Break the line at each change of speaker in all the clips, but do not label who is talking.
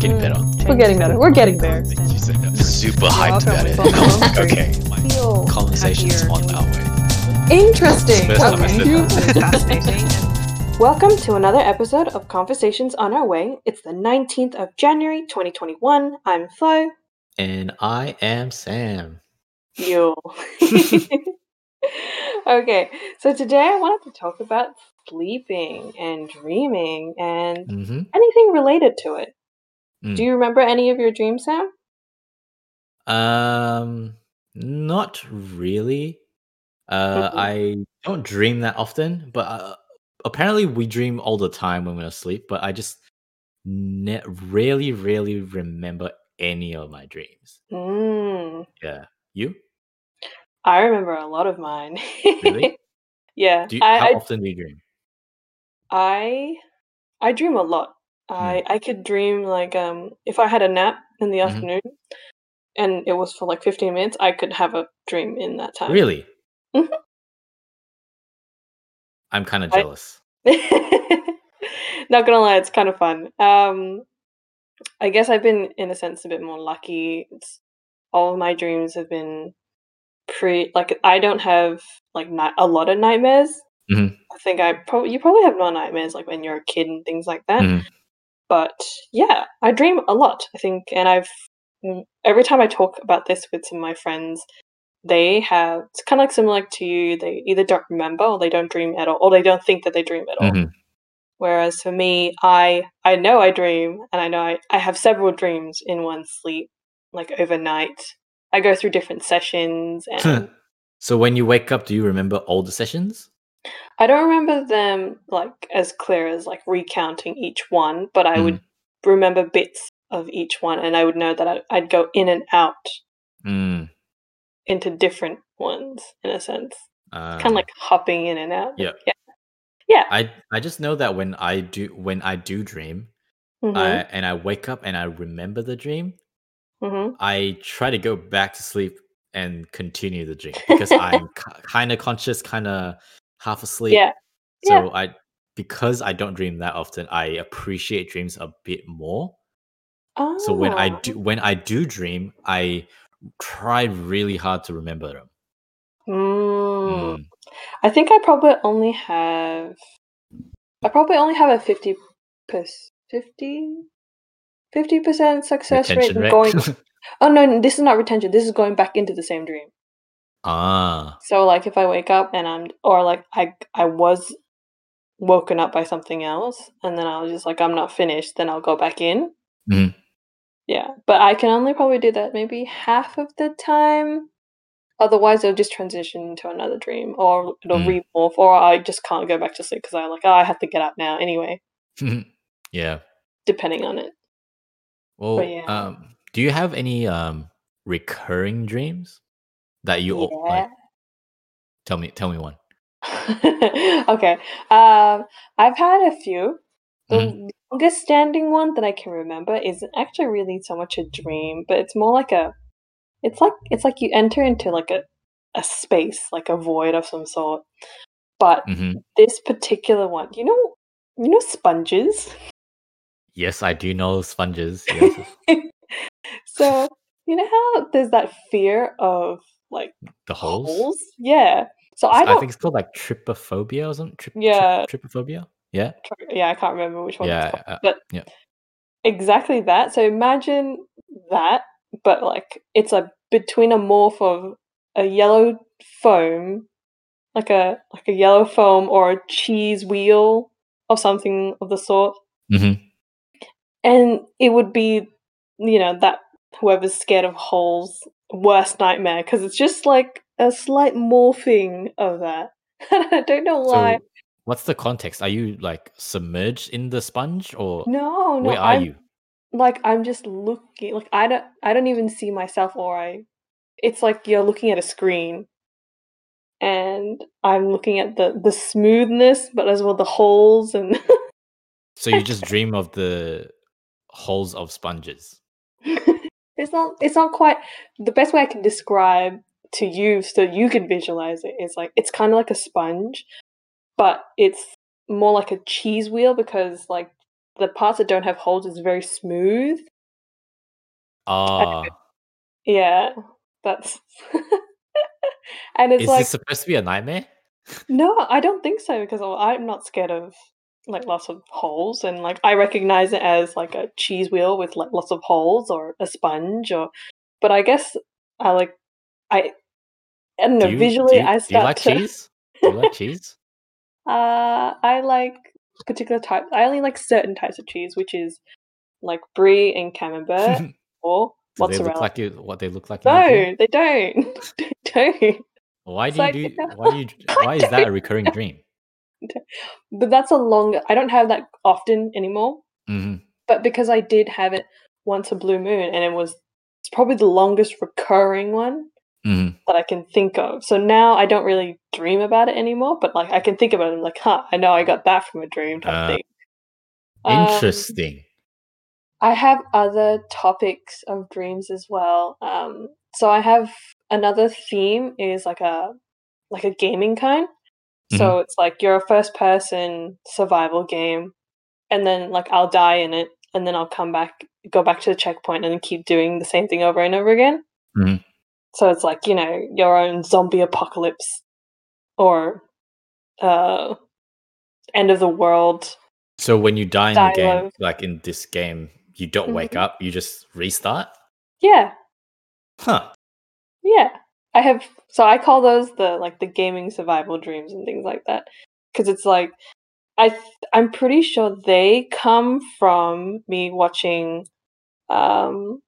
getting better.
We're getting better. We're getting there.
You said that. Super hyped about it. okay.
Feel
Conversations on our way.
Interesting.
First time I said that.
Welcome to another episode of Conversations on Our Way. It's the 19th of January 2021. I'm Flo.
And I am Sam.
You. okay, so today I wanted to talk about sleeping and dreaming and
Mm-hmm.
anything related to it.
Mm.
Do you remember any of your dreams, Sam?
Um, not really. Uh. I don't dream that often, but uh, apparently we dream all the time when we're asleep. But I just ne- rarely, rarely remember any of my dreams.
Mm,
Yeah, you?
I remember a lot of mine.
Really?
yeah,
Do you,
I,
how
I
often do you dream?
I I dream a lot. I I could dream like um if I had a nap in the
Mhm.
afternoon and it was for like 15 minutes, I could have a dream in that time.
Really?
Mhm.
I'm kind of
I-
jealous.
Not gonna lie, it's kind of fun. Um I guess I've been in a sense a bit more lucky. It's all of my dreams have been pre like I don't have like ni- a lot of nightmares.
Mhm.
I think I probably you probably have more nightmares like when you're a kid and things like that. But yeah, I dream a lot. I think, and I've mm, every time I talk about this with some of my friends, they have it's kind of like similar to you. They either don't remember or they don't dream at all, or they don't think that they dream at all.
Mhm.
Whereas for me, I I know I dream, and I know I, I have several dreams in one sleep, like overnight. I go through different sessions, and
so when you wake up, do you remember all the sessions?
I don't remember them like as clear as like recounting each one, but I would remember bits of each one, and I would know that I'd, I'd go in and out
Mm.
into different ones in a sense,
Uh,
kind of like hopping in and out.
Yeah.
yeah, yeah.
I I just know that when I do when I do dream,
hmm
I, and I wake up and I remember the dream,
hmm
I try to go back to sleep and continue the dream because I'm kind of conscious, kind of half asleep.
Yeah,
So I because I don't dream that often, I appreciate dreams a bit more.
Oh,
So when I do when I do dream, I try really hard to remember them.
Mm.
Mm.
I think I probably only have. I probably only have a fifty percent, 50 percent success rate
rate.
going. Oh no, this is not retention. This is going back into the same dream.
Ah.
So like if I wake up and I'm or like I I was woken up by something else and then I was just like I'm not finished, then I'll go back in.
Mhm.
Yeah, but I can only probably do that maybe half of the time. Otherwise, it'll just transition into another dream, or it'll
Mm.
remorph, or I just can't go back to sleep because I'm like, oh, I have to get up now anyway.
yeah.
Depending on it.
Well,
yeah.
um, do you have any um recurring dreams that you al- like? Tell me, tell me one.
okay. Um, I've had a few. The
Mm-hmm.
longest standing one that I can remember isn't actually really so much a dream, but it's more like a. It's like it's like you enter into like a a space, like a void of some sort. But
hmm
this particular one, you know, you know sponges.
Yes, I do know sponges. Yes.
so you know how there's that fear of like
the holes.
holes? Yeah. So I
I, think it's called like trypophobia or something. Trip,
Yeah.
Trip, trypophobia. Yeah.
yeah, I can't remember which one. it's
Yeah. uh,
but
yeah.
exactly that. So imagine that, but like it's a between a morph of a yellow foam, like a like a yellow foam or a cheese wheel or something of the sort,
mhm.
and it would be, you know, that whoever's scared of holes worst nightmare because it's just like a slight morphing of that. I don't know why.
So, what's the context? Are you like submerged in the sponge, or
no, no,
where are
I'm
you?
like I'm just looking like I don't I don't even see myself or I it's like you're looking at a screen and I'm looking at the the smoothness but as well the holes and
So you just dream of the holes of sponges.
it's not it's not quite the best way I can describe to you so you can visualize it is like it's kind of like a sponge but it's more like a cheese wheel because like the parts that don't have holes is very smooth.
Ah,
Yeah, that's and it's
is
like
this supposed to be a nightmare?
no, I don't think so because I'm not scared of like lots of holes and like I recognize it as like a cheese wheel with like lots of holes or a sponge or but I guess I like I I don't know
Do you,
visually
do you,
I
do you
start
like
to
cheese? Do you like cheese?
uh I like particular type I only like certain types of cheese which is like brie and camembert or
do they look like you? What they look like? in your dream?
no, they don't. they don't.
Why
It's
do you
like,
do? Why do you? Why is that a recurring dream?
But that's a long I don't have that often anymore.
hmm
But because I did have it once a blue moon and it was it's probably the longest recurring one
hmm
that I can think of. So now I don't really dream about it anymore, but like I can think about it and like, huh, I know I got that from a dream type
Uh,
thing. Um,
Interesting.
I have other topics of dreams as well. Um, so I have another theme is like a like a gaming kind. So it's like you're a first person survival game, and then like I'll die in it, and then I'll come back, go back to the checkpoint, and keep doing the same thing over and over again.
Mhm.
So it's like you know your own zombie apocalypse, or uh, end of the world.
So when you die in the game, like in this game, you don't wake
Mhm.
up. You just restart.
Yeah,
Huh.
Yeah. I have so I call those the like the gaming survival dreams and things like that because it's like I th- I'm pretty sure they come from me watching um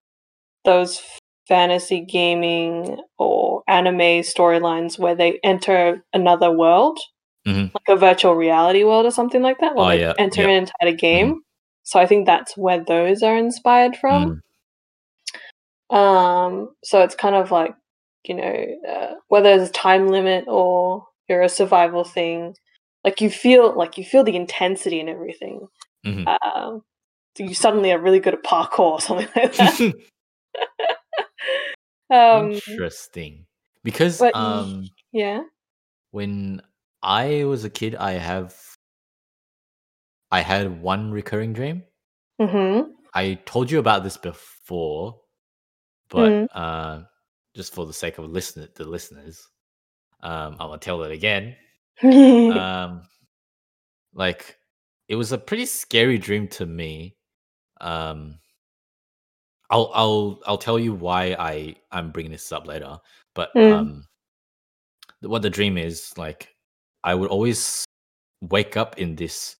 those fantasy gaming or anime storylines where they enter another world
Mhm.
like a virtual reality world or something like that where
Oh, yeah,
enter
yeah.
entire inside a game so I think that's where those are inspired from
Mm.
um, so it's kind of like, you know, uh, whether it's a time limit or you're a survival thing, like you feel like you feel the intensity and everything.
Mhm.
Um, so you suddenly are really good at parkour or something like that. um,
Interesting. Because
but
um,
yeah.
when I was a kid, I have I had one recurring dream.
Mm-hmm.
I told you about this before, but uh, just for the sake of listen the listeners, um, I want to tell it again. Um, like it was a pretty scary dream to me. Um, I'll I'll I'll tell you why I I'm bringing this up later. But
Mm.
um, what the dream is like, I would always wake up in this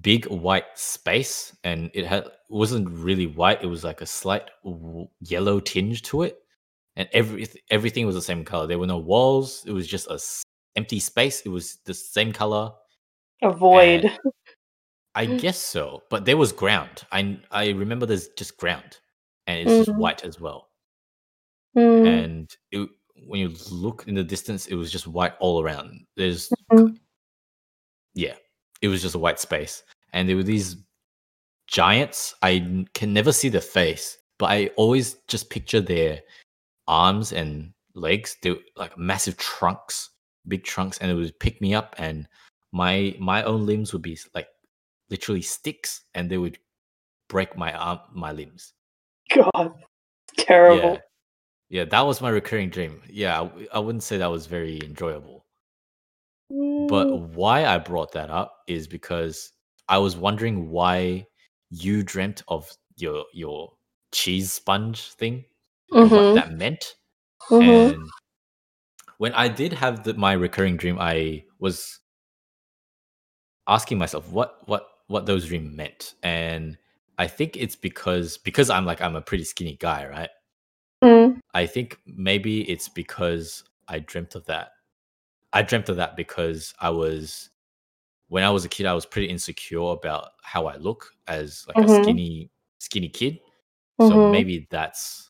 big white space, and it had wasn't really white. It was like a slight w- yellow tinge to it, and every everything was the same color. There were no walls. It was just a s- empty space. It was the same color.
Avoid.
I guess so, but there was ground. I I remember there's just ground, and it's just
Mm.
white as well.
Mm.
And it, when you look in the distance, it was just white all around. There's
Mm.
yeah, it was just a white space, and there were these giants. I can never see their face, but I always just picture their arms and legs. They were like massive trunks, big trunks, and it would pick me up, and my my own limbs would be like literally sticks, and they would break my arm, my limbs.
God, terrible.
Yeah, yeah, that was my recurring dream. Yeah, I wouldn't say that was very enjoyable. But
Mm.
why I brought that up is because I was wondering why you dreamt of your your cheese sponge thing and what that meant.
Mhm.
And when I did have the, my recurring dream, I was asking myself what what what those dreams meant. And I think it's because because I'm like I'm a pretty skinny guy, right?
Mm.
I think maybe it's because I dreamt of that. I dreamt of that because I was when I was a kid, I was pretty insecure about how I look as like a
Mhm.
skinny skinny kid. So
Mhm.
maybe that's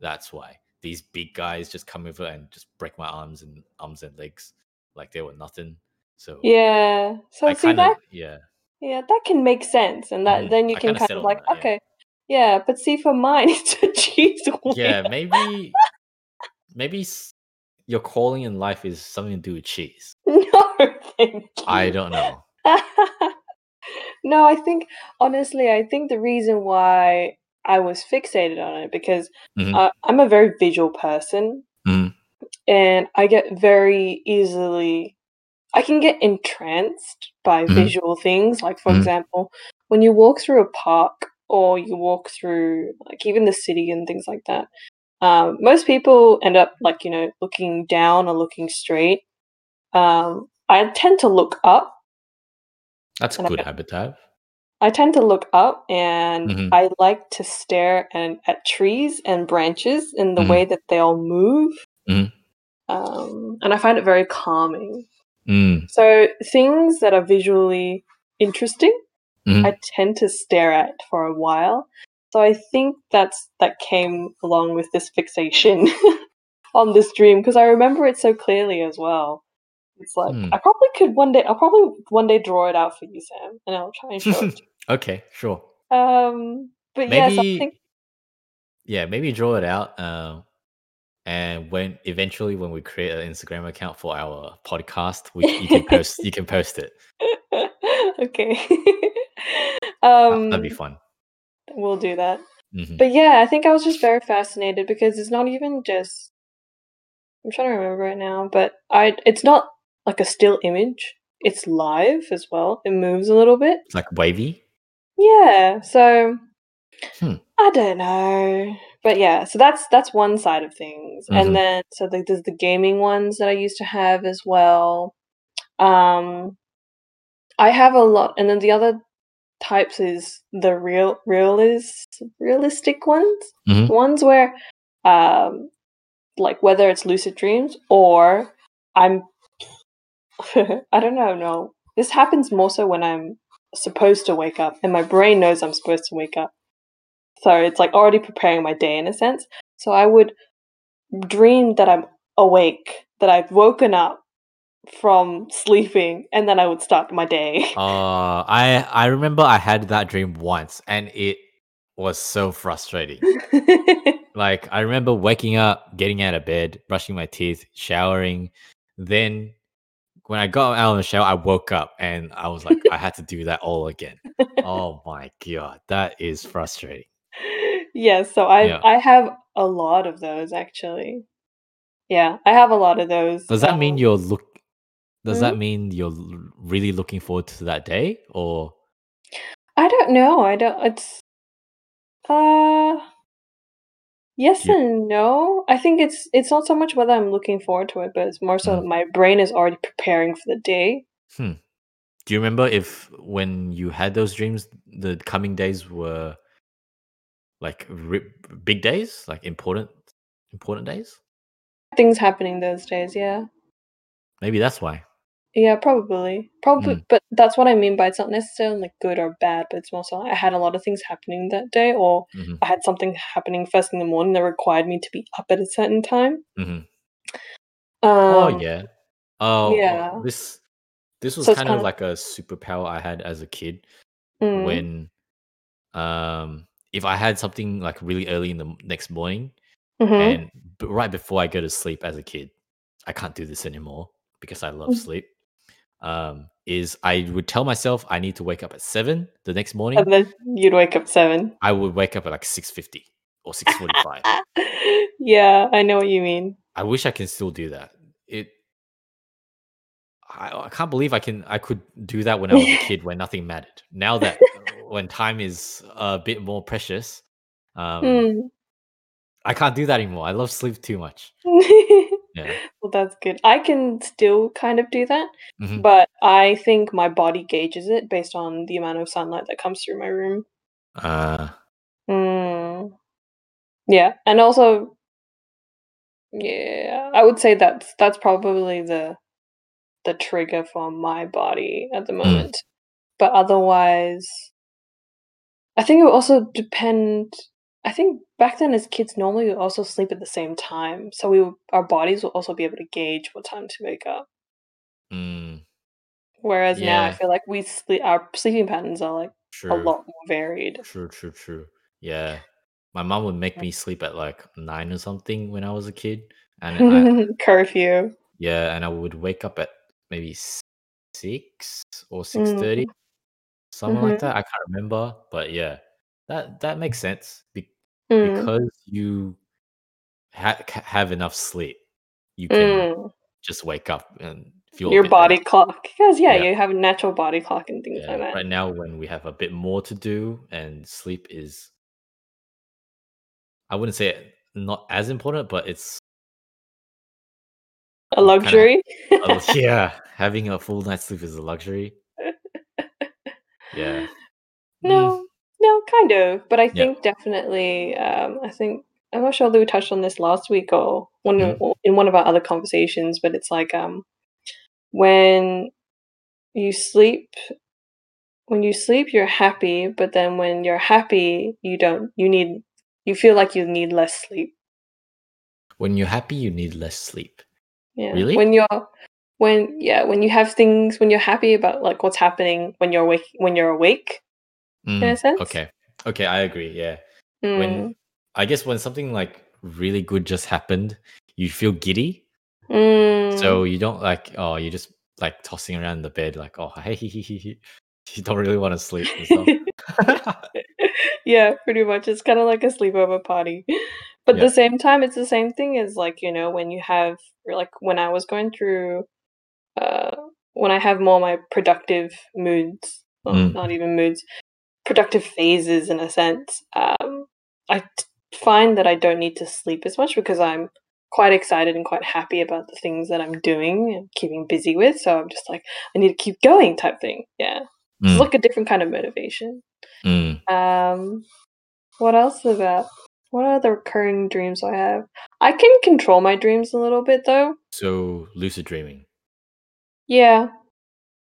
that's why these big guys just come over and just break my arms and arms and legs like they were nothing. So
Yeah. So
I
see
kind
that
yeah
Yeah, that can make sense, and that
Mhm.
then you
I
can
kinda
kind of like,
that,
okay, yeah, but see for mine, it's a cheese wheel.
yeah maybe maybe your calling in life is something to do with cheese.
No, thank
I don't know.
no, I think honestly, I think the reason why I was fixated on it because
Mhm.
uh, I'm a very visual person,
Mhm.
and I get very easily. I can get entranced by
Mhm.
visual things. Like, for
Mhm.
example, when you walk through a park or you walk through, like, even the city and things like that, um, most people end up, like, you know, looking down or looking straight. Um, I tend to look up.
That's a
And I
good
get
habit to have.
I tend to look up, and
Mhm.
I like to stare and at trees and branches in the
Mhm.
way that they all move.
Mhm.
Um, and I find it very calming.
Mm.
So things that are visually interesting,
Mhm.
I tend to stare at for a while. So I think that's that came along with this fixation on this dream because I remember it so clearly as well. It's like
Hmm.
I probably could one day. I'll probably one day draw it out for you, Sam, and I'll try and show it.
okay, sure.
Um, but yes, I think
yeah, maybe draw it out. Um, and when eventually when we create an Instagram account for our podcast, we you can post you can post it.
okay.
That, that'd be
um,
fun.
we'll do that.
hmm
But yeah, I think I was just very fascinated because it's not even just. I'm trying to remember it now, but I. It's not like a still image. It's live as well. It moves a little bit.
It's like wavy.
Yeah. So
Hmm.
I don't know, but yeah. So that's that's one side of things,
Mhm.
and then so like, there's the gaming ones that I used to have as well. Um, I have a lot, and then the other types is the real realist realistic ones,
Mhm.
ones where um like whether it's lucid dreams or I'm I don't know, no. This happens more so when I'm supposed to wake up and my brain knows I'm supposed to wake up. So it's like already preparing my day in a sense. So I would dream that I'm awake, that I've woken up from sleeping, and then I would start my day.
Uh, I I remember I had that dream once, and it was so frustrating. Like I remember waking up, getting out of bed, brushing my teeth, showering. Then when I got out of the shower, I woke up and I was like, I had to do that all again. Oh my god, that is frustrating.
yes, so I
Yeah.
I have a lot of those actually. Yeah, I have a lot of those.
Does that mean
um,
you're look? Does
Mhm.
that mean you're really looking forward to that day, or
I don't know. I don't. It's uh yes
you-
and no. I think it's it's not so much whether I'm looking forward to it, but it's more so
Mhm.
my brain is already preparing for the day.
hmm? Do you remember if when you had those dreams, the coming days were like ri- big days, like important, important days?
Things happening those days. Yeah.
Maybe that's why.
Yeah, probably. Probably,
Mm.
but that's what I mean by it's not necessarily like good or bad, but it's more so I had a lot of things happening that day, or
hmm
I had something happening first in the morning that required me to be up at a certain time.
hmm
Um,
oh yeah. Oh, uh,
yeah.
this this was
So it's
kind of
kinda-
like a superpower I had as a kid
mm,
when um if I had something like really early in the m- next morning
mhm.
and b- right before I go to sleep as a kid, I can't do this anymore because I love
Mhm.
sleep. Um, is I would tell myself I need to wake up at seven the next morning.
and then you'd wake up seven.
I would wake up at like six fifty or six forty five.
yeah, I know what you mean.
I wish I can still do that. It. I, I can't believe I can. I could do that when I was a kid, when nothing mattered. Now that when time is a bit more precious, um,
Hmm.
I can't do that anymore. I love sleep too much. Yeah.
well, that's good. I can still kind of do that,
Mhm.
but I think my body gauges it based on the amount of sunlight that comes through my room.
Uh,
Mm. Yeah, and also, yeah, I would say that's that's probably the the trigger for my body at the moment. But otherwise, I think it would also depend. I think back then as kids, normally we also sleep at the same time, so we our bodies will also be able to gauge what time to wake up.
mm,
Whereas now, I
Yeah.
feel like we sleep our sleeping patterns are like a
true.
lot more varied.
True, true, true. Yeah. My mom would make me sleep at like nine or something when I was a kid. And I,
Curfew.
yeah, and I would wake up at maybe s- six or six thirty.
Mm.
something like
Mhm.
that. I can't remember, but yeah, that that makes sense be-
Mm.
because you ha- have enough sleep, you can
Mm.
just wake up and feel
Your
bit better.
body clock. Because yeah,
Yeah.
you have a natural body clock and things
Yeah,
like that.
right now when we have a bit more to do and sleep is, I wouldn't say it- not as important, but it's
A
you kinda-
luxury.
yeah, having a full night's sleep is a luxury. Yeah. Mm,
No, no, kind of. But I
Yeah.
think definitely, um, I think I'm not sure that we touched on this last week or one or in one of our other conversations, but it's like um, when you sleep, when you sleep, you're happy, but then when you're happy, you don't. You need. You feel like you need less sleep.
when you're happy, you need less sleep.
Yeah.
Really?
When you're when yeah when you have things when you're happy about like what's happening when you're awake when you're awake in a
Mm,
sense.
okay. Okay, I agree. Yeah.
Mm.
When I guess when something like really good just happened, you feel giddy.
Mm.
So you don't like oh, you're just like tossing around in the bed like oh hey you don't really want to sleep and stuff.
yeah, pretty much. It's kind of like a sleepover party. But at
Yeah.
the same time, it's the same thing as like, you know, when you have, like when I was going through, uh, when I have more my productive moods, well,
Mm.
not even moods, productive phases in a sense, um, I find that I don't need to sleep as much because I'm quite excited and quite happy about the things that I'm doing and keeping busy with. So I'm just like, I need to keep going type thing. Yeah. It's
Mm,
like a different kind of motivation.
mm.
Um, what else about? What are the recurring dreams I have? I can control my dreams a little bit though.
So lucid dreaming.
Yeah.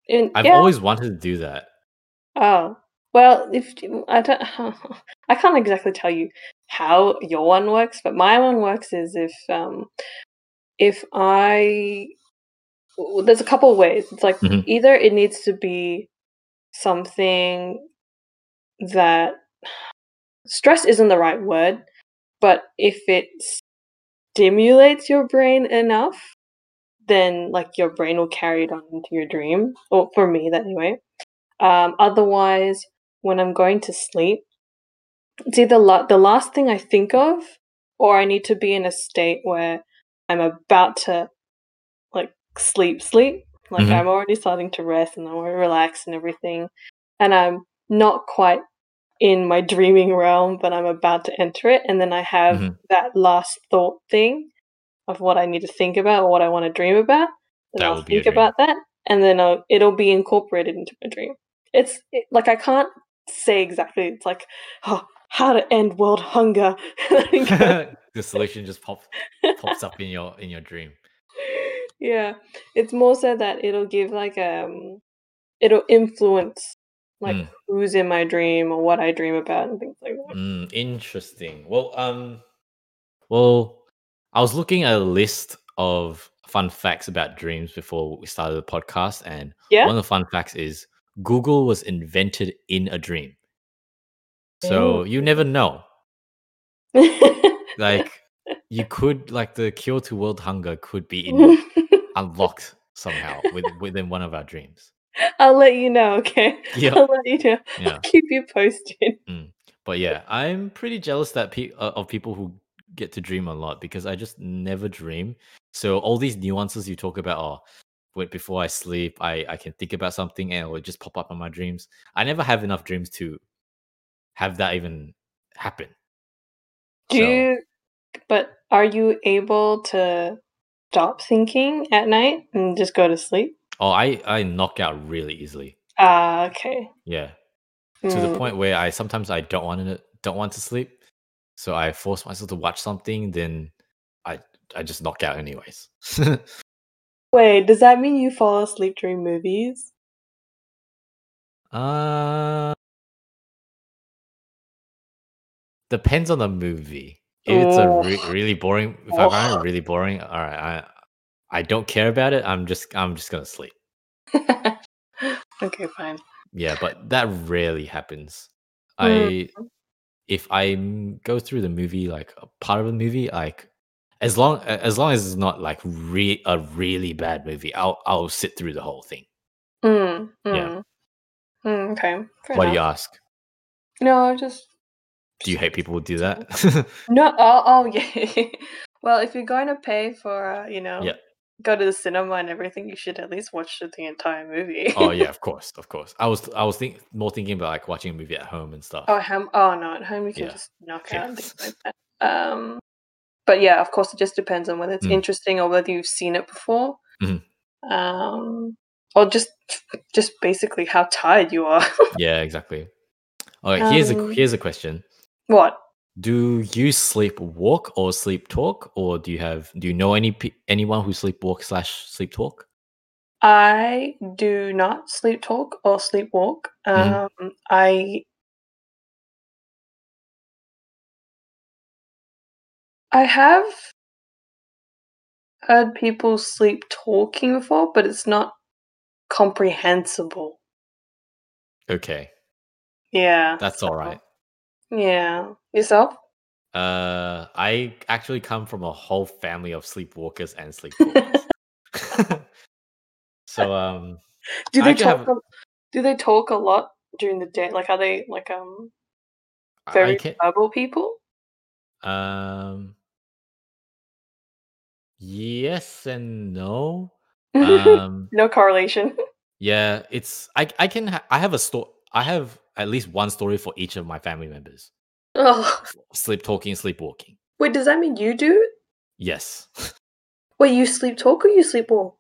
And
I've
yeah.
always wanted to do that.
Oh. Well, if I don't, I can't exactly tell you how your one works, but my one works is if um if I there's a couple of ways. It's like
Mhm.
either it needs to be something that stress isn't the right word, but if it stimulates your brain enough, then like your brain will carry it on into your dream. Or for me, that anyway. Um, otherwise, when I'm going to sleep, it's either la- the last thing I think of, or I need to be in a state where I'm about to like sleep, sleep. Like
Mhm.
I'm already starting to rest and I'm already relaxed and everything, and I'm not quite in my dreaming realm, but I'm about to enter it, and then I have
Mhm.
that last thought thing of what I need to think about or what I want to dream about, and
That
I'll think about that, and then I'll, it'll be incorporated into my dream. It's it, like I can't say exactly. It's like oh, how to end world hunger. And then go-
the solution just pops pops up in your in your dream.
yeah, it's more so that it'll give like um, it'll influence like
Mm.
who's in my dream or what I dream about and things like that.
Mm, interesting. Well, um, well, I was looking at a list of fun facts about dreams before we started the podcast, and
Yeah.
one of the fun facts is Google was invented in a dream. So you never know. Like you could, like the cure to world hunger could be in, unlocked somehow with, within one of our dreams.
I'll let you know, okay?
Yeah.
I'll let you know.
Yeah.
I'll keep you posted.
But yeah, I'm pretty jealous that pe- uh, of people who get to dream a lot because I just never dream. So all these nuances you talk about, oh, wait, before I sleep, I I can think about something and it will just pop up in my dreams. I never have enough dreams to have that even happen.
Do
So-
you but are you able to stop thinking at night and just go to sleep?
Oh, I I knock out really easily.
Ah, okay.
Yeah, to the
Mm.
point where I sometimes I don't want to don't want to sleep, so I force myself to watch something. Then I I just knock out anyways.
Wait, does that mean you fall asleep during movies?
Uh depends on the movie. If it's a re-
Oh.
really boring, if I find it really boring, all right, I I don't care about it. I'm just I'm just gonna sleep.
okay, fine.
Yeah, but that rarely happens.
Mm.
I if I m- go through the movie like a part of the movie, like as long as long as it's not like re- a really bad movie, I'll I'll sit through the whole thing.
Mm,
Yeah.
mm. Mm, okay. Fair
Why do you ask?
No, I just.
Do you hate people who do that?
No. Oh, oh yeah. well, if you're going to pay for, uh, you know,
Yeah.
go to the cinema and everything, you should at least watch the entire movie.
oh yeah, of course, of course. I was I was think more thinking about like watching a movie at home and stuff.
Oh, oh no, at home you can
Yeah.
just knock
Yeah.
out things like that. Um, but yeah, of course, it just depends on whether it's
Mm.
interesting or whether you've seen it before.
Mhm.
Um, or just just basically how tired you are.
Yeah, exactly. Okay, here's a
Um,
here's a question.
what?
Do you sleep walk or sleep talk, or do you have do you know any anyone who sleep walk slash sleep talk?
I do not sleep talk or sleep
walk.
Um, I I have heard people sleep talking before, but it's not comprehensible.
Okay,
Yeah.
that's all right.
Yeah. Yourself?
Uh, I actually come from a whole family of sleepwalkers and sleepwalkers. so um,
Do they
have-
talk? a- do they talk a lot during the day? Like, are they like um very
can
verbal people?
um, yes and no. Um,
no correlation.
yeah, it's I I can ha- I have a story. I have at least one story for each of my family members.
oh,
Sleep talking, sleepwalking.
wait, does that mean you do? it?
Yes.
Wait, you sleep talk or you sleepwalk?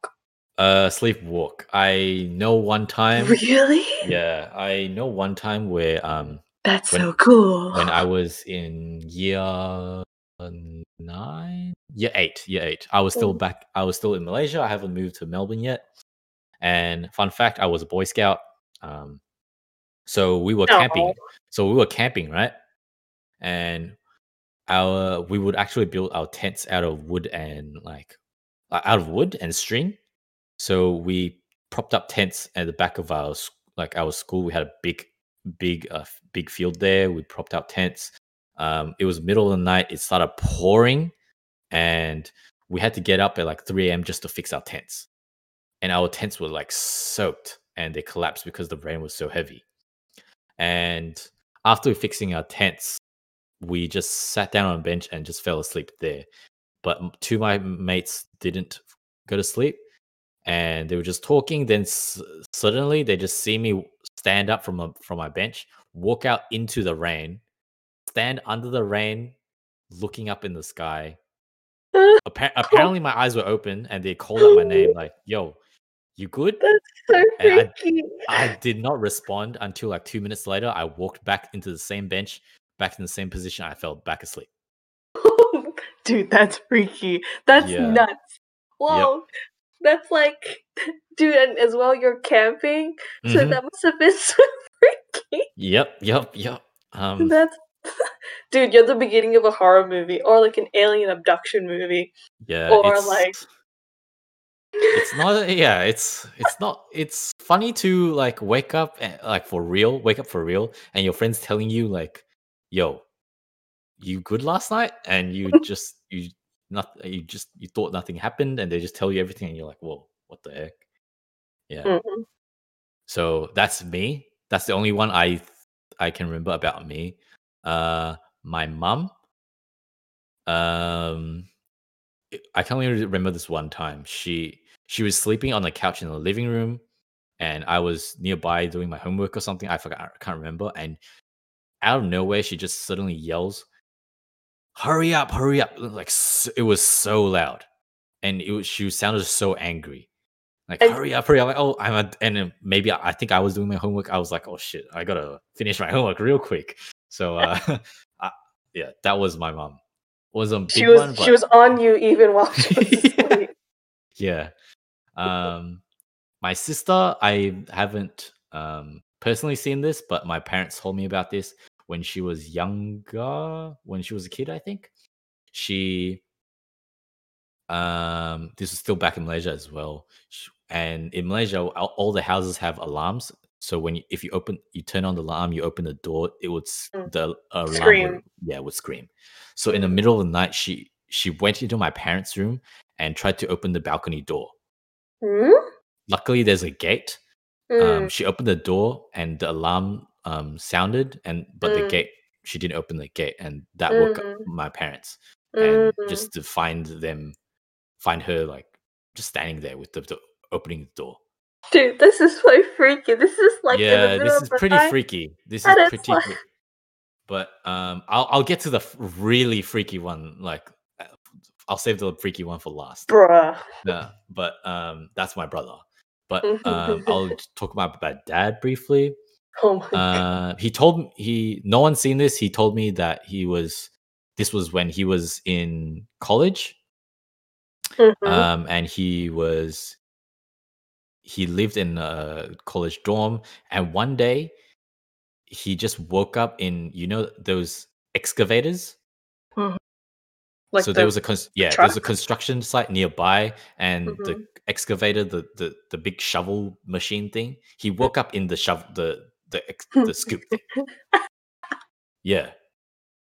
Uh, sleepwalk. I know one time.
Really?
Yeah, I know one time where um
That's
When-
so cool.
when I was in year nine, year eight, year eight. I was still back. I was still in Malaysia. I haven't moved to Melbourne yet. And fun fact, I was a Boy Scout. Um, so we were camping. So we were camping, right? And our we would actually build our tents out of wood and like out of wood and string. So we propped up tents at the back of our like our school. We had a big, big, uh, big field there. We propped up tents. Um, it was middle of the night. It started pouring, and we had to get up at like 3 a.m. just to fix our tents. And our tents were like soaked, and they collapsed because the rain was so heavy. And after fixing our tents, we just sat down on a bench and just fell asleep there. But two of my mates didn't go to sleep and they were just talking. Then s- suddenly they just see me stand up from a, from my bench, walk out into the rain, stand under the rain, looking up in the sky. Appa- apparently, my eyes were open and they called out my name, like, yo, you good?
That's so
And I-
freaky.
I did not respond until like two minutes later. I walked back into the same bench, back in the same position. I fell back asleep.
dude, that's freaky. That's
Yeah.
nuts. Whoa. That's like, dude, and as well, you're camping, so
Mhm.
that must have been so freaky.
Yep, yep, yep. Um,
That's, dude, you're the beginning of a horror movie or like an alien abduction movie.
yeah,
or,
it's,
like-
it's not. Yeah, it's it's not. It's funny to like wake up and, like for real, wake up for real, and your friends telling you like, "Yo, you good last night?" And you just you not you just you thought nothing happened, and they just tell you everything, and you're like, "Whoa, what the heck?" Yeah.
Mhm.
So that's me. That's the only one I I can remember about me. Uh, my mom. Um, I- can only remember this one time. She she was sleeping on the couch in the living room, and I was nearby doing my homework or something. I forgot. I can't remember. And out of nowhere, she just suddenly yells, "Hurry up! Hurry up!" Like it was so loud, and it was she sounded so angry. Like
And-
hurry up, hurry up! Like, oh, I'm a, and maybe I, I think I was doing my homework. I was like, oh shit, I gotta finish my homework real quick. So uh, I, yeah, that was my mom. Was a big
She was
one,
she was on you even while she was
Yeah.
asleep.
yeah. Um, my sister, I haven't um personally seen this, but my parents told me about this when she was younger, when she was a kid, I think. She um this is still back in Malaysia as well. And in Malaysia, all the houses have alarms. So when you, if you open, you turn on the alarm, you open the door, it would
Mm.
the alarm would, yeah would scream. So in the
Mm.
middle of the night, she she went into my parents' room and tried to open the balcony door.
Hmm?
Luckily, there's a gate, Um,
Mm,
she opened the door and the alarm um sounded, and but the
Mm.
gate she didn't open the gate, and that woke up
mm,
my parents. And
mm.
just to find them, find her like just standing there with the, the opening the door.
Dude, this is so freaky. This is like
yeah, this is pretty
night.
freaky. This is
and it's
pretty.
like-
but um, I'll I'll get to the f- really freaky one. Like, uh, I'll save the freaky one for last.
Bruh.
Yeah, but um, that's my brother. But um, I'll talk about my dad briefly.
Oh my god.
Uh, he told me he no one's seen this. He told me that he was this was when he was in college,
Mhm.
um, and he was he lived in a college dorm, and one day he just woke up in you know those excavators.
like
so
the,
there was a cons- yeah there was a construction site nearby, and
Mhm.
the excavator, the, the the big shovel machine thing, he woke up in the shovel the the the scoop thing. Yeah.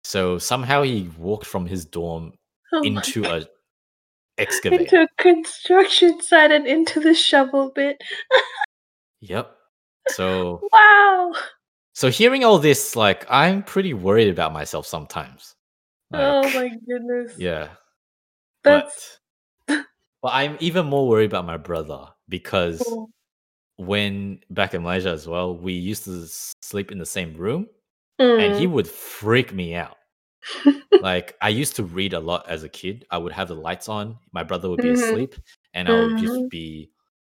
So somehow he walked from his dorm
Oh
into a
into a construction site and into the shovel bit.
Yep. So
Wow.
so hearing all this, like I'm pretty worried about myself sometimes.
oh my goodness.
Yeah.
That's
But but I'm even more worried about my brother because
cool.
when back in Malaysia as well, we used to sleep in the same room and he
Mm.
would freak me out. Like I used to read a lot as a kid. I would have the lights on, my brother would be
Mhm.
asleep, and I would just be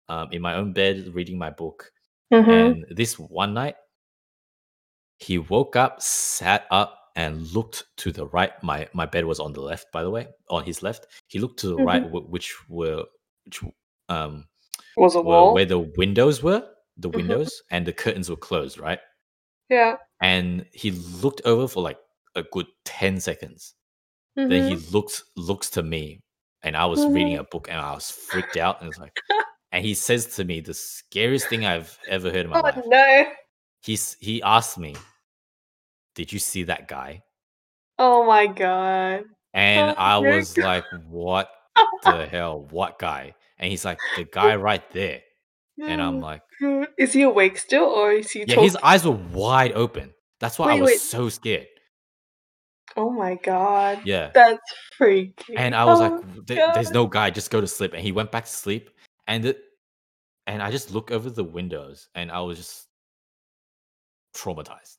um, in my own bed reading my book.
Mhm.
And this one night, he woke up, sat up, and looked to the right. My my bed was on the left, by the way, on his left. He looked to the right,
Mm-hmm.
wh- which were which um
Was a wall.
where the windows were, the
Mhm.
windows, and the curtains were closed, right?
Yeah.
And he looked over for like a good ten seconds. Then he looks looks to me, and I was reading
Mhm.
a book, and I was freaked out, and it's like, and he says to me the scariest thing I've ever heard in my
Oh
life.
no.
He's he asked me, "Did you see that guy?"
Oh my god.
And
Oh
I was
God.
like, "What the hell? What guy?" And he's like, "The guy right there." And I'm
Oh
like.
Is he awake still or is he
"Yeah."
talking?
His eyes were wide open. That's why I was
wait.
so scared.
Oh my god.
Yeah.
That's freaky.
And I was
oh
like, "There's no guy. Just go to sleep." And he went back to sleep, and it, and I just look over the windows, and I was just traumatized.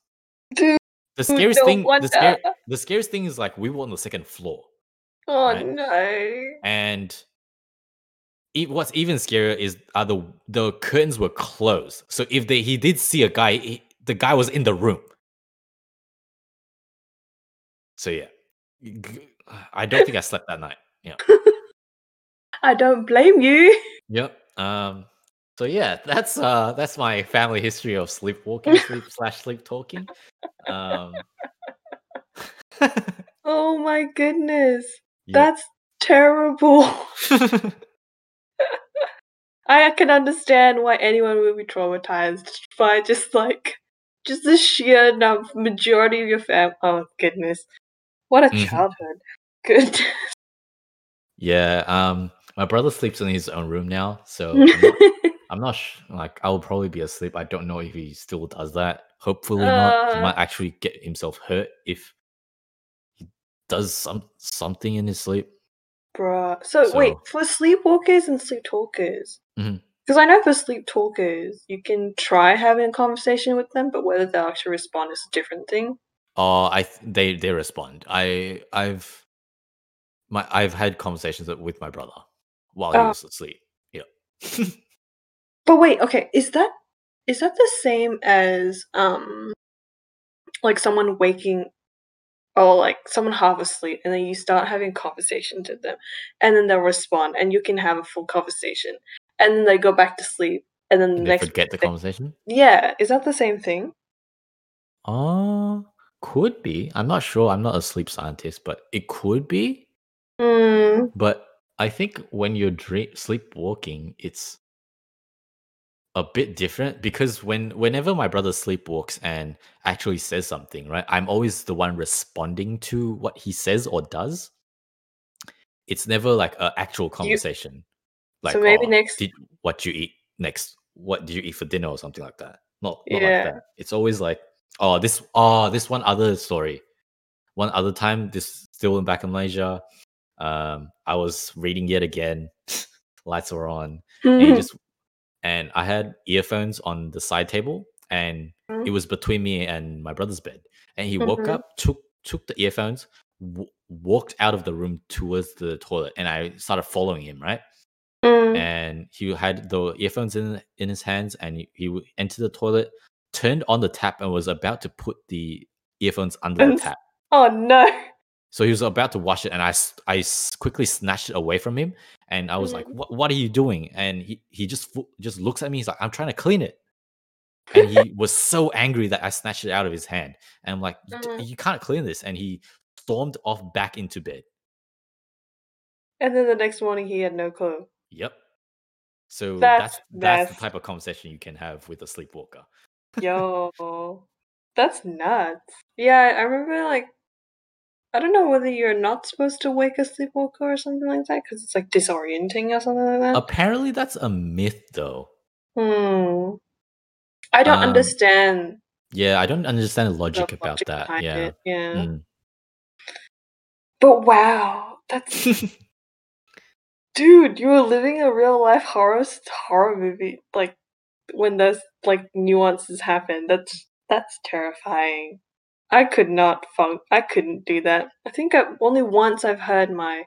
Dude,
The scariest thing, the scare, the scariest thing is like we were on the second floor,
Oh
right?
no.
and e- what's even scarier is are the the curtains were closed. So if they he did see a guy, he, the guy was in the room. So yeah, I don't think I slept that night. Yeah.
I don't blame you.
Yep. Um. So yeah, that's uh that's my family history of sleepwalking, sleep slash sleep talking. Um.
Oh my goodness.
yep.
That's terrible. I can understand why anyone would be traumatized by just like just the sheer num- majority of your fam. Oh goodness, what a
Mhm.
childhood. Good.
yeah. Um. My brother sleeps in his own room now, so I'm not, I'm not sh- like I'll probably be asleep. I don't know if he still does that. Hopefully not. He
Uh.
might actually get himself hurt if he does some something in his sleep.
Bruh. So, wait, for sleepwalkers and sleep talkers,
Mhm.
because I know for sleep talkers, you can try having a conversation with them, but whether they'll actually respond is a different thing.
Oh, I th- they they respond. I I've my I've had conversations with my brother while he
Oh.
was asleep. Yeah.
But wait, okay, is that is that the same as um like someone waking or like someone half asleep and then you start having conversations with them and then they'll respond and you can have a full conversation and then they go back to sleep and then the
and they
next
forget the conversation.
Yeah, is that the same thing?
Oh, could be. I'm not sure. I'm not a sleep scientist, but it could be.
Mm,
But I think when you're dream sleepwalking, it's a bit different because when whenever my brother sleepwalks and actually says something, right? I'm always the one responding to what he says or does. It's never like an actual conversation. Like,
maybe
"Oh,
next-
did what you eat next? what did you eat for dinner or something like that. Not not
Yeah.
like that. It's always like, oh, this oh, this one other story. One other time, this still in back in Malaysia. Um, I was reading yet again. Lights were on, and just and I had earphones on the side table, and
Mhm.
it was between me and my brother's bed. And he woke
Mhm.
up, took took the earphones, w- walked out of the room towards the toilet, and I started following him. Right,
Mm.
and he had the earphones in in his hands, and he, he entered the toilet, turned on the tap, and was about to put the earphones under the tap.
Oh no.
So he was about to wash it, and I, I quickly snatched it away from him, and I was like,
Mhm.
"What? What are you doing?" And he he just just looks at me. He's like, "I'm trying to clean it," and he was so angry that I snatched it out of his hand. And I'm like, "D-
Mhm.
"You can't clean this!" And he stormed off back into bed.
And then the next morning he had no clue.
Yep. So
That's
that's that's the type of conversation you can have with a sleepwalker.
Yo, that's nuts. Yeah, I remember like I don't know whether you're not supposed to wake a sleepwalker or something like that because it's like disorienting or something like that.
Apparently, that's a myth, though.
Hmm. I don't
Um,
understand
Yeah, I don't understand the
the
logic about
logic
that. Yeah.
it. Yeah.
Mm.
But wow, that's dude, you were living a real life horror horror movie. Like when those like nuances happen, that's that's terrifying. I could not fun. I couldn't do that. I think I, only once I've heard my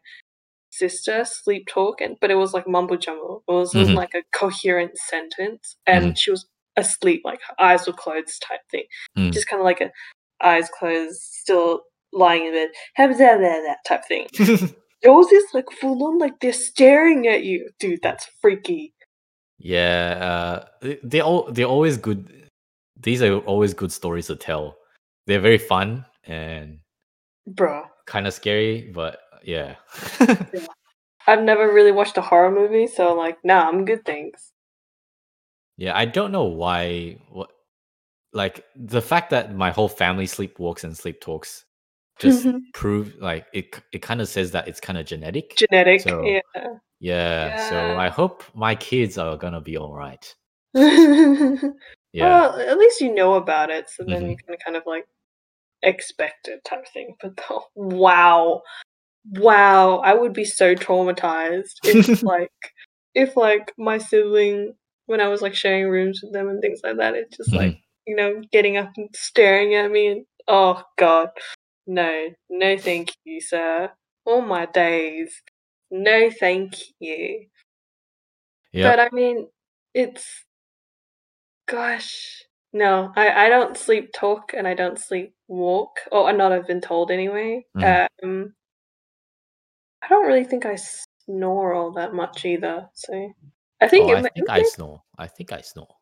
sister sleep talk, and but it was like mumble jumble. It was, wasn't
Mhm.
like a coherent sentence, and
Mhm.
she was asleep, like her eyes were closed type thing.
Mm.
Just kind of like a eyes closed, still lying in bed, have that type thing. Yours is like full on, like they're staring at you, dude. That's freaky.
Yeah, uh, they- they're all they're always good. These are always good stories to tell. They're very fun and
bro,
kind of scary, but yeah.
I've never really watched a horror movie, so like, nah, I'm good things.
yeah, I don't know why. What like the fact that my whole family sleepwalks and sleep talks just prove like it. It kind of says that it's kind of genetic.
Genetic,
So,
yeah.
Yeah, so I hope my kids are gonna be all right. Yeah.
Well, at least you know about it, so then
Mhm.
you can kind of like expect it type of thing. But the, wow, wow, I would be so traumatized if like if like my sibling when I was like sharing rooms with them and things like that, it's just like you know getting up and staring at me and oh god, no, no, thank you, sir. All my days, no, thank you.
yeah.
But I mean, it's gosh, no, I I don't sleep talk and I don't sleep walk, or not I've been told anyway.
Mhm.
Um, I don't really think I snore all that much either. So I think,
Oh, I think I snore. I think I snore.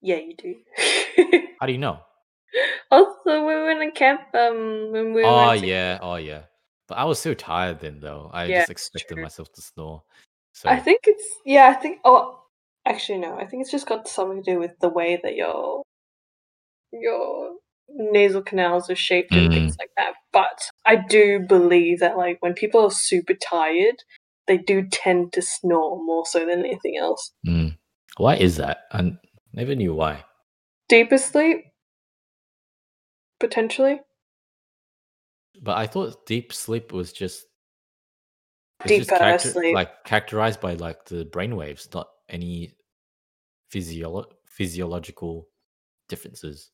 yeah, you do.
How do you know?
also, we went on camp. Um, when we
Oh yeah, oh yeah. But I was so tired then though. I
Yeah,
just expected
true.
myself to snore. So
I think it's yeah. I think oh, actually no. I think it's just got something to do with the way that your your nasal canals are shaped and things
Mm.
like that. But I do believe that like when people are super tired, they do tend to snore more so than anything else.
mm. why is that? I never knew why.
Deeper sleep, potentially.
But I thought deep sleep was just
Deeper
character-
sleep.
like characterized by like the brainwaves, not any physiolo- physiological differences.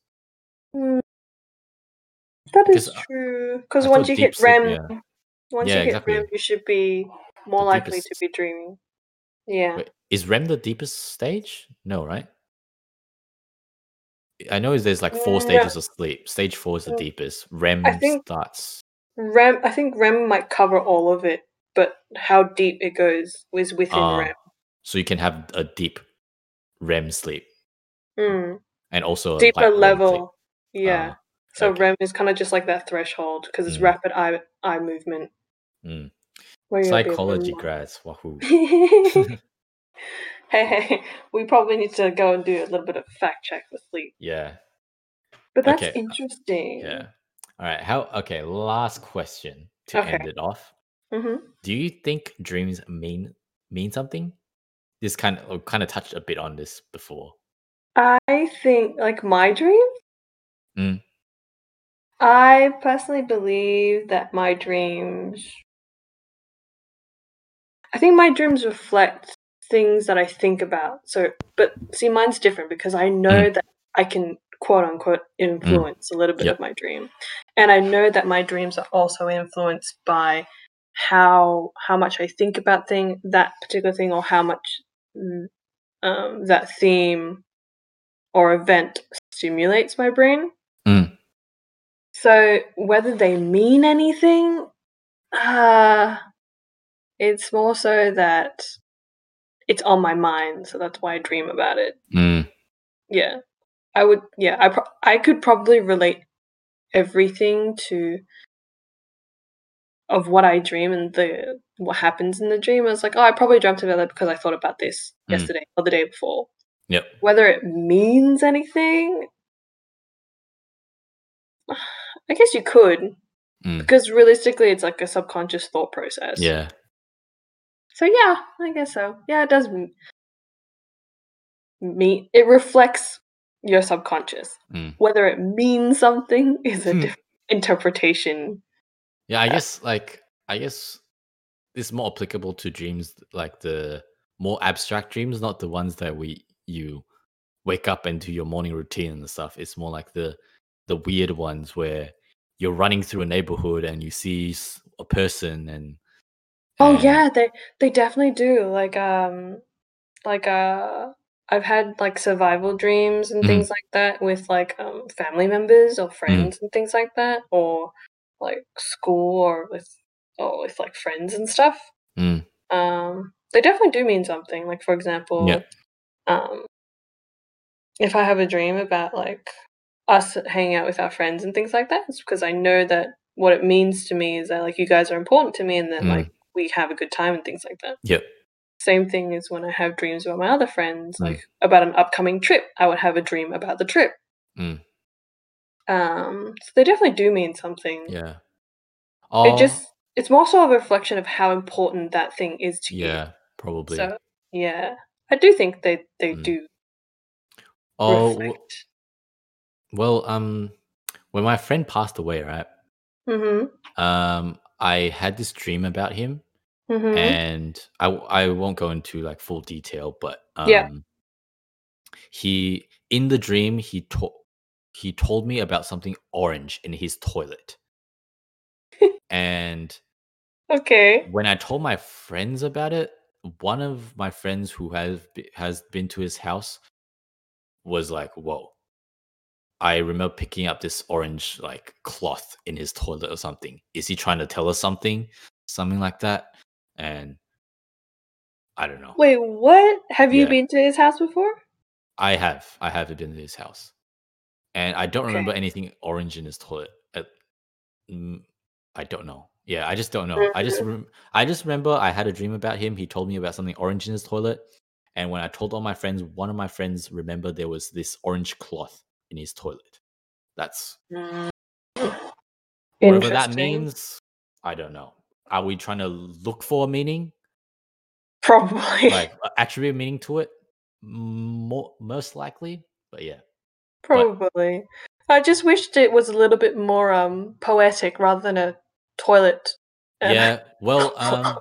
Mm. That is
uh,
true. Because once you hit
deep sleep,
REM,
yeah.
once
Yeah,
you hit
exactly.
REM, you should be more
The
likely to be dreaming. Yeah.
Wait, is REM the deepest stage? No, right? I know there's like four
No.
stages of sleep. Stage four is the
Mm,
deepest. REM
think-
starts.
REM, I think REM might cover all of it, but how deep it goes is within
Ah,
REM.
so you can have a deep REM sleep
Mm.
and also a
Deeper level, yeah.
Ah,
so
okay.
REM is kind of just like that threshold because it's
Mm.
rapid eye eye movement.
Mm.
Where you'll be able to
Psychology grads, wahoo!
hey, hey, we probably need to go and do a little bit of fact check with sleep.
yeah,
But that's
Okay,
interesting.
yeah. All right. How? Okay. Last question to
Okay.
end it off.
hmm
Do you think dreams mean mean something? this kind of kind of touched a bit on this before.
I think like my dream.
Mm.
I personally believe that my dreams. I think my dreams reflect things that I think about. So, but see, mine's different because I know that I can quote unquote influence a little bit
Yep.
of my dream, and I know that my dreams are also influenced by how how much I think about thing that particular thing or how much mm, um, that theme or event stimulates my brain.
Mm.
So whether they mean anything, uh, it's more so that it's on my mind, so that's why I dream about it.
Mm.
Yeah, I would. Yeah, I pro- I could probably relate everything to of what I dream and the what happens in the dream. I was like, oh, I probably dreamt about that because I thought about this
Mm.
yesterday or the day before.
Yep.
Whether it means anything, I guess you could
Mm.
because realistically, it's like a subconscious thought process.
Yeah.
So yeah, I guess so. Yeah, it does m- mean it reflects your subconscious.
Mm.
Whether it means something is a
Hmm.
different interpretation.
Yeah, I guess like I guess it's more applicable to dreams like the more abstract dreams, not the ones that we you wake up and do your morning routine and stuff. It's more like the the weird ones where you're running through a neighborhood and you see a person and
Oh
and-
yeah, they they definitely do. Like um like uh I've had like survival dreams and
Mhm.
things like that with like um family members or friends and things like that or like school or with or with like friends and stuff.
Mm.
Um they definitely do mean something. Like for example,
Yeah.
um if I have a dream about like us hanging out with our friends and things like that, it's because I know that what it means to me is that like you guys are important to me and that
Mm.
We have a good time and things like that.
Yep.
Same thing is when I have dreams about my other friends,
Mm.
like about an upcoming trip. I would have a dream about the trip.
Mm.
Um, so they definitely do mean something.
Yeah.
It just it's more so a reflection of how important that thing is to you.
yeah, probably.
So yeah, I do think they they
Mm.
do
oh,
reflect.
well, um, when my friend passed away, right?
Mm-hmm.
Um, I had this dream about him,
Mm-hmm.
and I I won't go into like full detail, but um,
Yeah.
he in the dream he told he told me about something orange in his toilet, and
okay.
when I told my friends about it, one of my friends who has has been to his house was like, "Whoa." I remember picking up this orange like cloth in his toilet or something. Is he trying to tell us something? Something like that. And I don't know.
Wait, what? Have you
Yeah.
been to his house before?
I have. I have been to his house. And I don't remember anything orange in his toilet. Uh, mm, I don't know. Yeah, I just don't know. I just rem- I just remember I had a dream about him. He told me about something orange in his toilet. And when I told all my friends, one of my friends remembered there was this orange cloth in his toilet. That's
Mm.
whatever that means. I don't know. Are we trying to look for a meaning,
Probably.
like attribute meaning to it? More, most likely, but yeah.
Probably. I just wished it was a little bit more um poetic rather than a toilet. um,
Yeah. Well, um,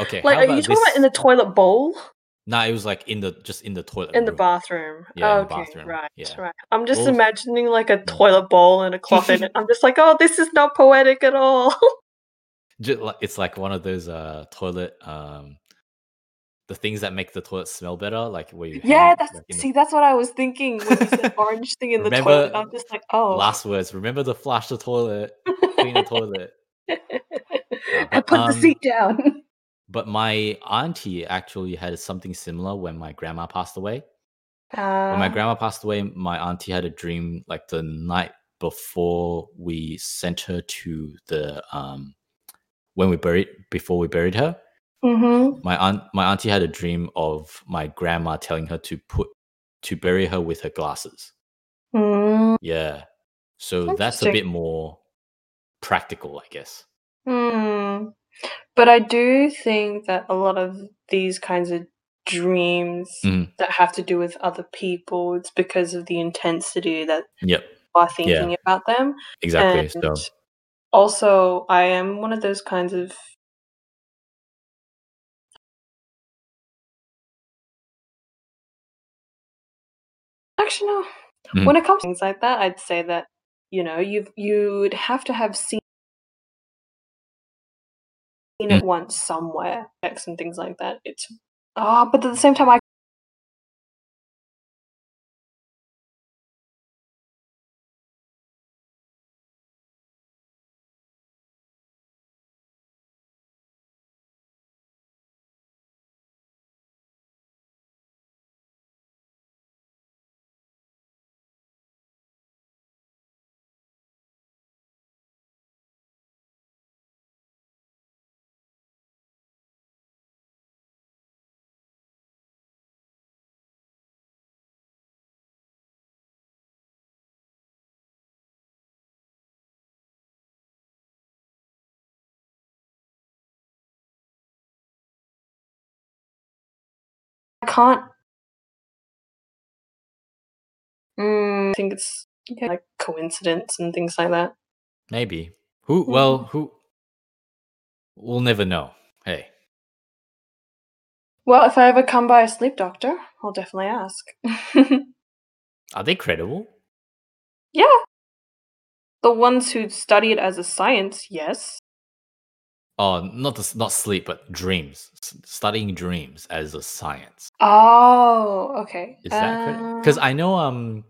okay.
like, are you talking about in the toilet bowl?
No, it was like in the just in the toilet
In the bathroom.
Yeah, the
okay,
bathroom.
right,
Yeah.
right. I'm just
Well,
imagining like a toilet bowl and a cloth in it. I'm just like, oh, this is not poetic at all.
Ju- like- It's like one of those uh toilet um the things that make the toilet smell better, like where you
yeah,
it,
that's
like, in the
see, that's what I was thinking when you said orange thing in the toilet. I'm just like, oh.
last words. Remember to flush the toilet, clean the toilet. Uh,
I
but
put the
um,
seat down.
but my auntie actually had something similar when my grandma passed away. When my
Ah,
grandma passed away, my auntie had a dream like the night before we sent her to the um when we buried before we buried her.
mm-hmm.
My aunt my auntie had a dream of my grandma telling her to put to bury her with her glasses.
mm
Yeah. So that's a bit more practical, I guess.
Hmm. But I do think that a lot of these kinds of dreams
Mhm.
that have to do with other people. It's because of the intensity that
Yep.
are thinking about them.
Exactly.
And
so
also, I am one of those kinds of actually no.
Mhm.
When it comes to things like that, I'd say that you know you've you'd have to have seen seen
Mm.
it once somewhere, and things like that. It's ah, but at the same time, I can't. Mm, I think it's yeah, like coincidence and things like that.
maybe who? Well, who? We'll never know. Hey.
Well, if I ever come by a sleep doctor, I'll definitely ask.
Are they credible?
yeah. The ones who study it as a science, yes.
Oh, not the, not sleep, but dreams. S- studying dreams as a science.
Oh, okay.
Is that credible? Because
Uh,
I know um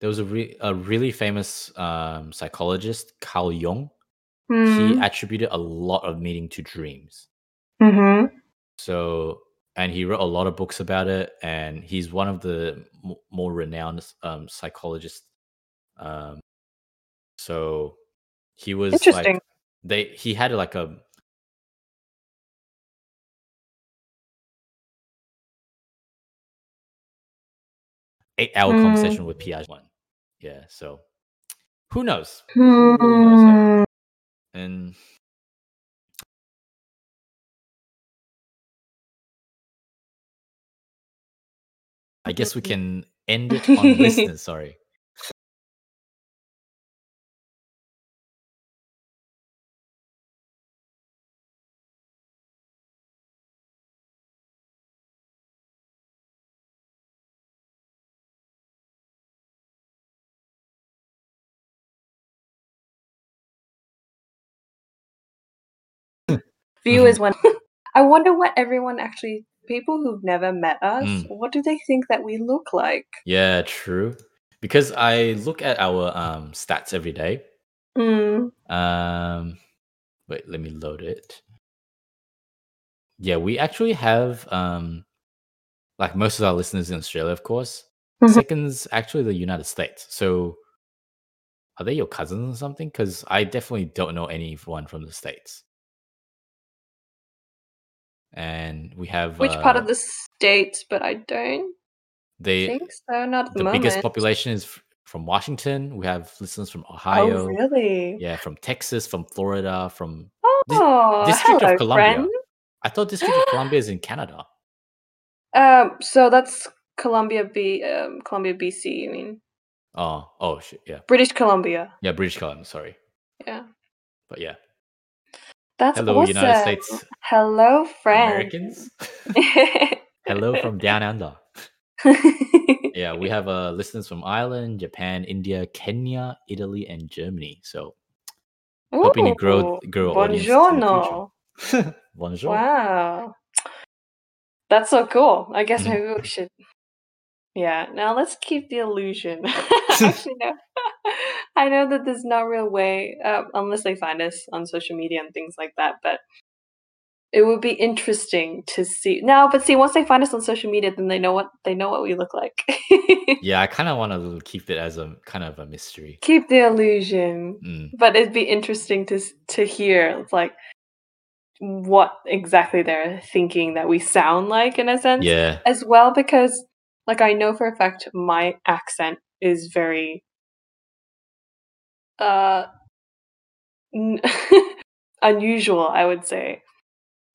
there was a re- a really famous um psychologist Carl Jung. He
hmm,
attributed a lot of meaning to dreams.
Mm-hmm.
So and he wrote a lot of books about it, and he's one of the m- more renowned um, psychologists. Um, so he was
Interesting.
like they he had like a eight hour
Mm.
conversation with Piaget one. Yeah, so who knows? Who knows?
Hmm.
And I guess we can end it on listeners. Sorry.
Viewers when I wonder what everyone actually people who've never met us,
Mm.
what do they think that we look like?
Yeah, true. Because I look at our um, stats every day.
Mm.
Um, wait, let me load it. Yeah, we actually have um, like most of our listeners in Australia, of course.
Mhm.
Second's actually the United States. So, are they your cousins or something? Because I definitely don't know anyone from the states. And we have
Which part
uh,
of the states, but I don't
they
think so, not at the,
the
moment.
biggest population is from Washington. We have listeners from Ohio.
Oh,
Ohio.
really?
Yeah, from Texas, from Florida, from
Oh,
District
hello,
of Columbia.
friend.
I thought District of Columbia is in Canada.
Um, so that's Columbia B, um, Columbia, BC. You mean
Oh, oh shit, yeah,
British Columbia?
yeah, British Columbia. Sorry,
Yeah,
but yeah,
that's
hello,
awesome.
United States
Hello, friends.
Americans. hello from down under. Yeah, we have uh, listeners from Ireland, Japan, India, Kenya, Italy, and Germany. So hoping to grow
Ooh,
grow our audience
buongiorno.
Bonjour.
Wow. That's so cool. I guess
Mhm.
maybe we should. Yeah, now let's keep the illusion. Actually, no. I know that there's no real way, uh, unless they find us on social media and things like that, but it would be interesting to see. No, but see, once they find us on social media, then they know what they know what we look like.
Yeah, I kind of want to keep it as a kind of a mystery.
keep the illusion.
Mm.
but it'd be interesting to to hear like what exactly they're thinking that we sound like in a sense
Yeah,
as well because like i know for a fact my accent is very uh n- unusual i would say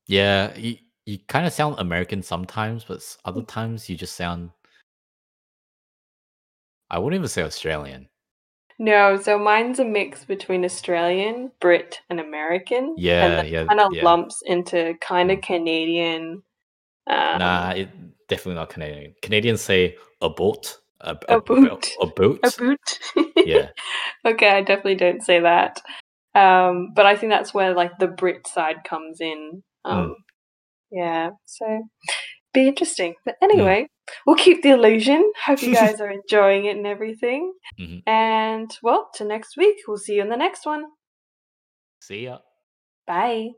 yeah. y- you kind of sound American sometimes, but other
Mm.
times you just sound. I wouldn't even say Australian.
No, so mine's a mix between Australian, Brit, and American,
Yeah,
then
yeah,
kind of
yeah.
lumps into kind of
Mm.
Canadian. Um,
Nah, it definitely not Canadian. Canadians say a boat, a,
A
a,
boot.
a boot.
a boot.
Yeah,
okay, I definitely don't say that. Um, but I think that's where like the Brit side comes in. Um,
Mm.
Yeah, so be interesting. But
Mm.
anyway, we'll keep the illusion. Hope you guys are enjoying it and everything.
Mhm.
And well, to next week. We'll see you in the next one.
See ya.
Bye.